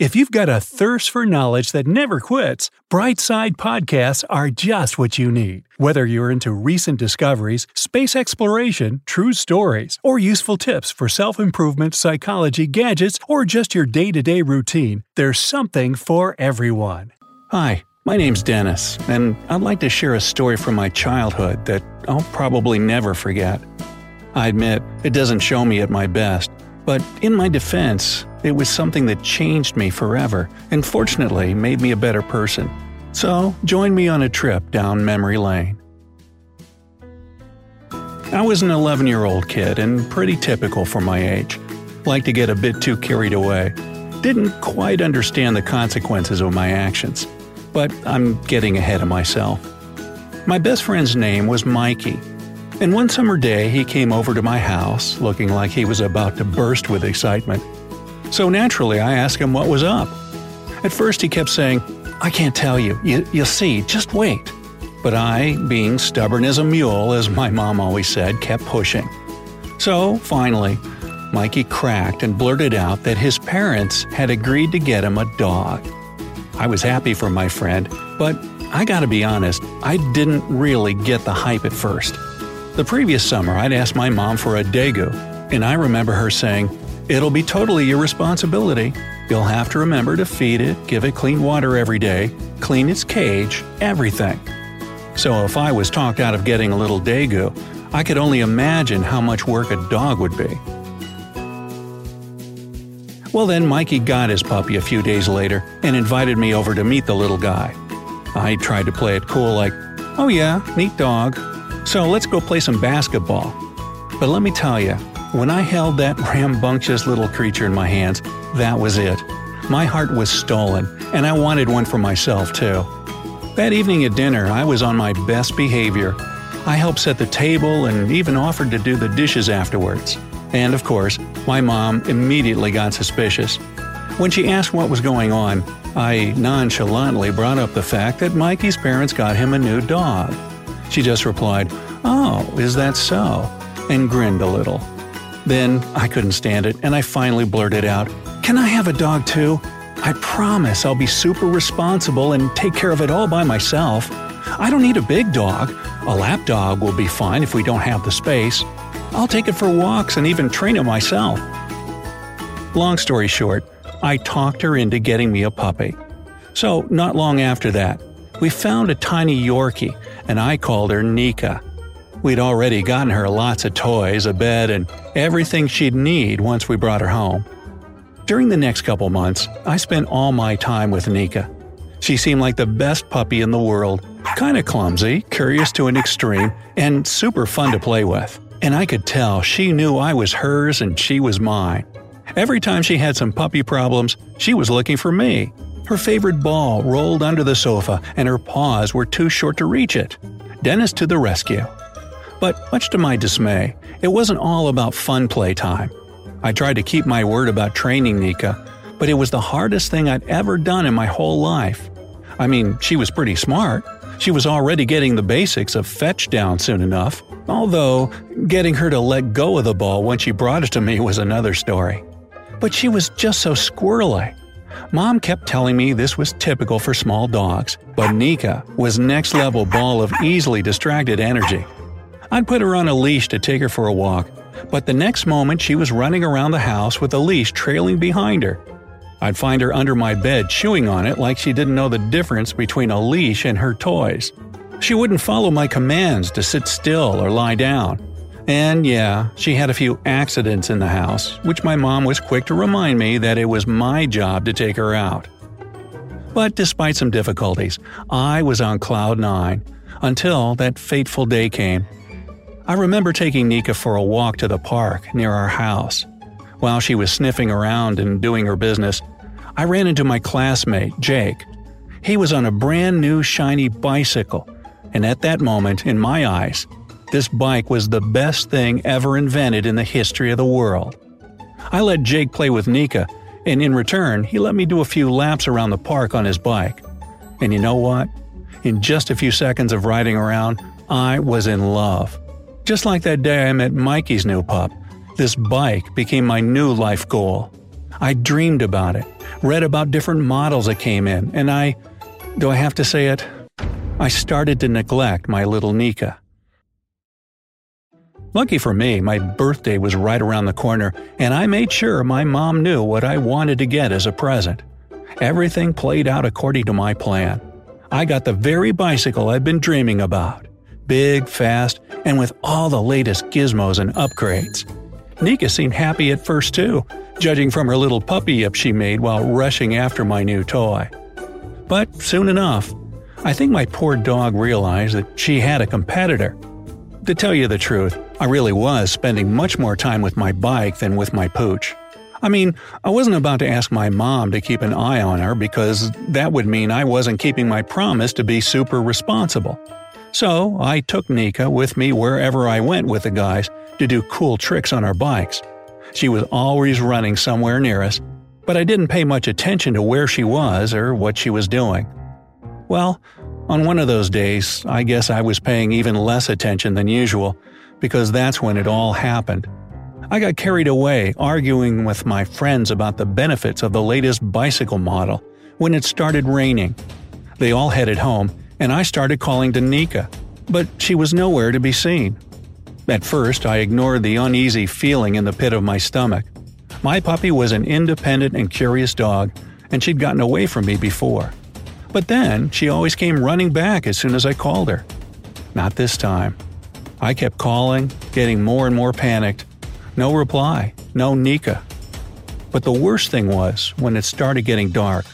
If you've got a thirst for knowledge that never quits, Brightside Podcasts are just what you need. Whether you're into recent discoveries, space exploration, true stories, or useful tips for self improvement, psychology, gadgets, or just your day to day routine, there's something for everyone. Hi, my name's Dennis, and I'd like to share a story from my childhood that I'll probably never forget. I admit, it doesn't show me at my best, but in my defense, it was something that changed me forever and fortunately made me a better person. So, join me on a trip down memory lane. I was an 11 year old kid and pretty typical for my age. Liked to get a bit too carried away. Didn't quite understand the consequences of my actions. But I'm getting ahead of myself. My best friend's name was Mikey. And one summer day, he came over to my house looking like he was about to burst with excitement. So naturally, I asked him what was up. At first, he kept saying, I can't tell you. you. You'll see, just wait. But I, being stubborn as a mule, as my mom always said, kept pushing. So, finally, Mikey cracked and blurted out that his parents had agreed to get him a dog. I was happy for my friend, but I gotta be honest, I didn't really get the hype at first. The previous summer, I'd asked my mom for a degu, and I remember her saying, It'll be totally your responsibility. You'll have to remember to feed it, give it clean water every day, clean its cage, everything. So if I was talked out of getting a little degu, I could only imagine how much work a dog would be. Well, then Mikey got his puppy a few days later and invited me over to meet the little guy. I tried to play it cool, like, oh yeah, neat dog. So let's go play some basketball. But let me tell you, when I held that rambunctious little creature in my hands, that was it. My heart was stolen, and I wanted one for myself, too. That evening at dinner, I was on my best behavior. I helped set the table and even offered to do the dishes afterwards. And of course, my mom immediately got suspicious. When she asked what was going on, I nonchalantly brought up the fact that Mikey's parents got him a new dog. She just replied, Oh, is that so? and grinned a little. Then I couldn't stand it, and I finally blurted out, Can I have a dog too? I promise I'll be super responsible and take care of it all by myself. I don't need a big dog. A lap dog will be fine if we don't have the space. I'll take it for walks and even train it myself. Long story short, I talked her into getting me a puppy. So, not long after that, we found a tiny Yorkie, and I called her Nika. We'd already gotten her lots of toys, a bed, and everything she'd need once we brought her home. During the next couple months, I spent all my time with Nika. She seemed like the best puppy in the world, kinda clumsy, curious to an extreme, and super fun to play with. And I could tell she knew I was hers and she was mine. Every time she had some puppy problems, she was looking for me. Her favorite ball rolled under the sofa and her paws were too short to reach it. Dennis to the rescue. But much to my dismay, it wasn't all about fun playtime. I tried to keep my word about training Nika, but it was the hardest thing I'd ever done in my whole life. I mean, she was pretty smart. She was already getting the basics of fetch down soon enough, although getting her to let go of the ball when she brought it to me was another story. But she was just so squirrely. Mom kept telling me this was typical for small dogs, but Nika was next level ball of easily distracted energy. I'd put her on a leash to take her for a walk, but the next moment she was running around the house with the leash trailing behind her. I'd find her under my bed chewing on it like she didn't know the difference between a leash and her toys. She wouldn't follow my commands to sit still or lie down. And yeah, she had a few accidents in the house, which my mom was quick to remind me that it was my job to take her out. But despite some difficulties, I was on cloud nine until that fateful day came I remember taking Nika for a walk to the park near our house. While she was sniffing around and doing her business, I ran into my classmate, Jake. He was on a brand new shiny bicycle, and at that moment, in my eyes, this bike was the best thing ever invented in the history of the world. I let Jake play with Nika, and in return, he let me do a few laps around the park on his bike. And you know what? In just a few seconds of riding around, I was in love. Just like that day I met Mikey's new pup, this bike became my new life goal. I dreamed about it, read about different models that came in, and I. Do I have to say it? I started to neglect my little Nika. Lucky for me, my birthday was right around the corner, and I made sure my mom knew what I wanted to get as a present. Everything played out according to my plan. I got the very bicycle I'd been dreaming about big, fast, and with all the latest gizmos and upgrades. Nika seemed happy at first too, judging from her little puppy yip she made while rushing after my new toy. But soon enough, I think my poor dog realized that she had a competitor. To tell you the truth, I really was spending much more time with my bike than with my pooch. I mean, I wasn't about to ask my mom to keep an eye on her because that would mean I wasn't keeping my promise to be super responsible. So I took Nika with me wherever I went with the guys to do cool tricks on our bikes. She was always running somewhere near us, but I didn't pay much attention to where she was or what she was doing. Well, on one of those days, I guess I was paying even less attention than usual because that's when it all happened. I got carried away arguing with my friends about the benefits of the latest bicycle model when it started raining. They all headed home, and I started calling to Nika, but she was nowhere to be seen. At first, I ignored the uneasy feeling in the pit of my stomach. My puppy was an independent and curious dog, and she'd gotten away from me before. But then, she always came running back as soon as I called her. Not this time. I kept calling, getting more and more panicked. No reply, no Nika. But the worst thing was when it started getting dark.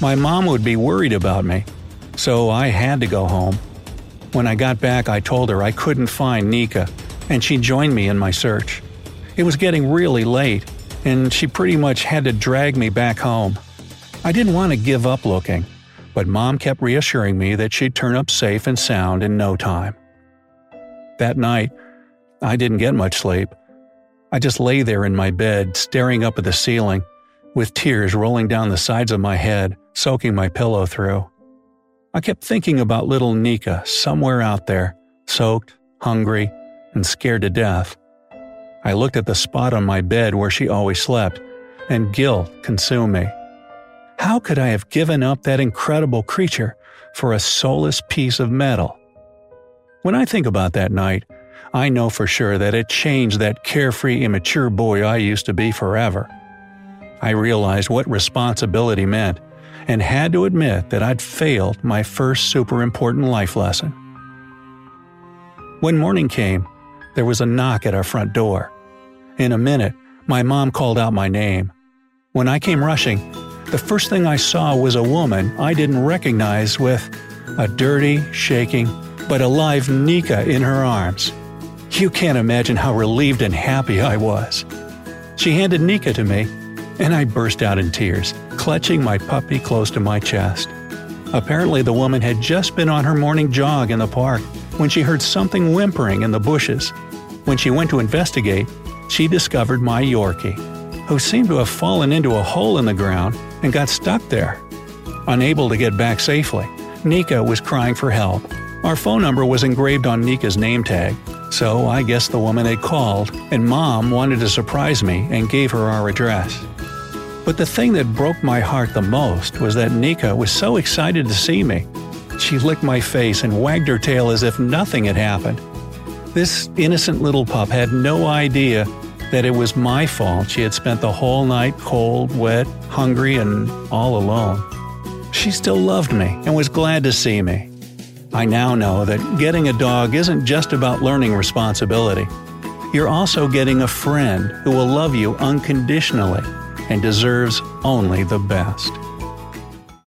My mom would be worried about me, so I had to go home. When I got back, I told her I couldn't find Nika, and she joined me in my search. It was getting really late, and she pretty much had to drag me back home. I didn't want to give up looking, but mom kept reassuring me that she'd turn up safe and sound in no time. That night, I didn't get much sleep. I just lay there in my bed, staring up at the ceiling, with tears rolling down the sides of my head, soaking my pillow through. I kept thinking about little Nika somewhere out there, soaked, hungry, and scared to death. I looked at the spot on my bed where she always slept, and guilt consumed me. How could I have given up that incredible creature for a soulless piece of metal? When I think about that night, I know for sure that it changed that carefree, immature boy I used to be forever. I realized what responsibility meant and had to admit that I'd failed my first super important life lesson. When morning came, there was a knock at our front door. In a minute, my mom called out my name. When I came rushing, the first thing I saw was a woman I didn't recognize with a dirty, shaking, but alive Nika in her arms. You can't imagine how relieved and happy I was. She handed Nika to me, and I burst out in tears, clutching my puppy close to my chest. Apparently, the woman had just been on her morning jog in the park when she heard something whimpering in the bushes. When she went to investigate, she discovered my Yorkie, who seemed to have fallen into a hole in the ground and got stuck there. Unable to get back safely, Nika was crying for help, our phone number was engraved on Nika's name tag, so I guess the woman had called, and mom wanted to surprise me and gave her our address. But the thing that broke my heart the most was that Nika was so excited to see me. She licked my face and wagged her tail as if nothing had happened. This innocent little pup had no idea that it was my fault she had spent the whole night cold, wet, hungry, and all alone. She still loved me and was glad to see me. I now know that getting a dog isn't just about learning responsibility. You're also getting a friend who will love you unconditionally and deserves only the best.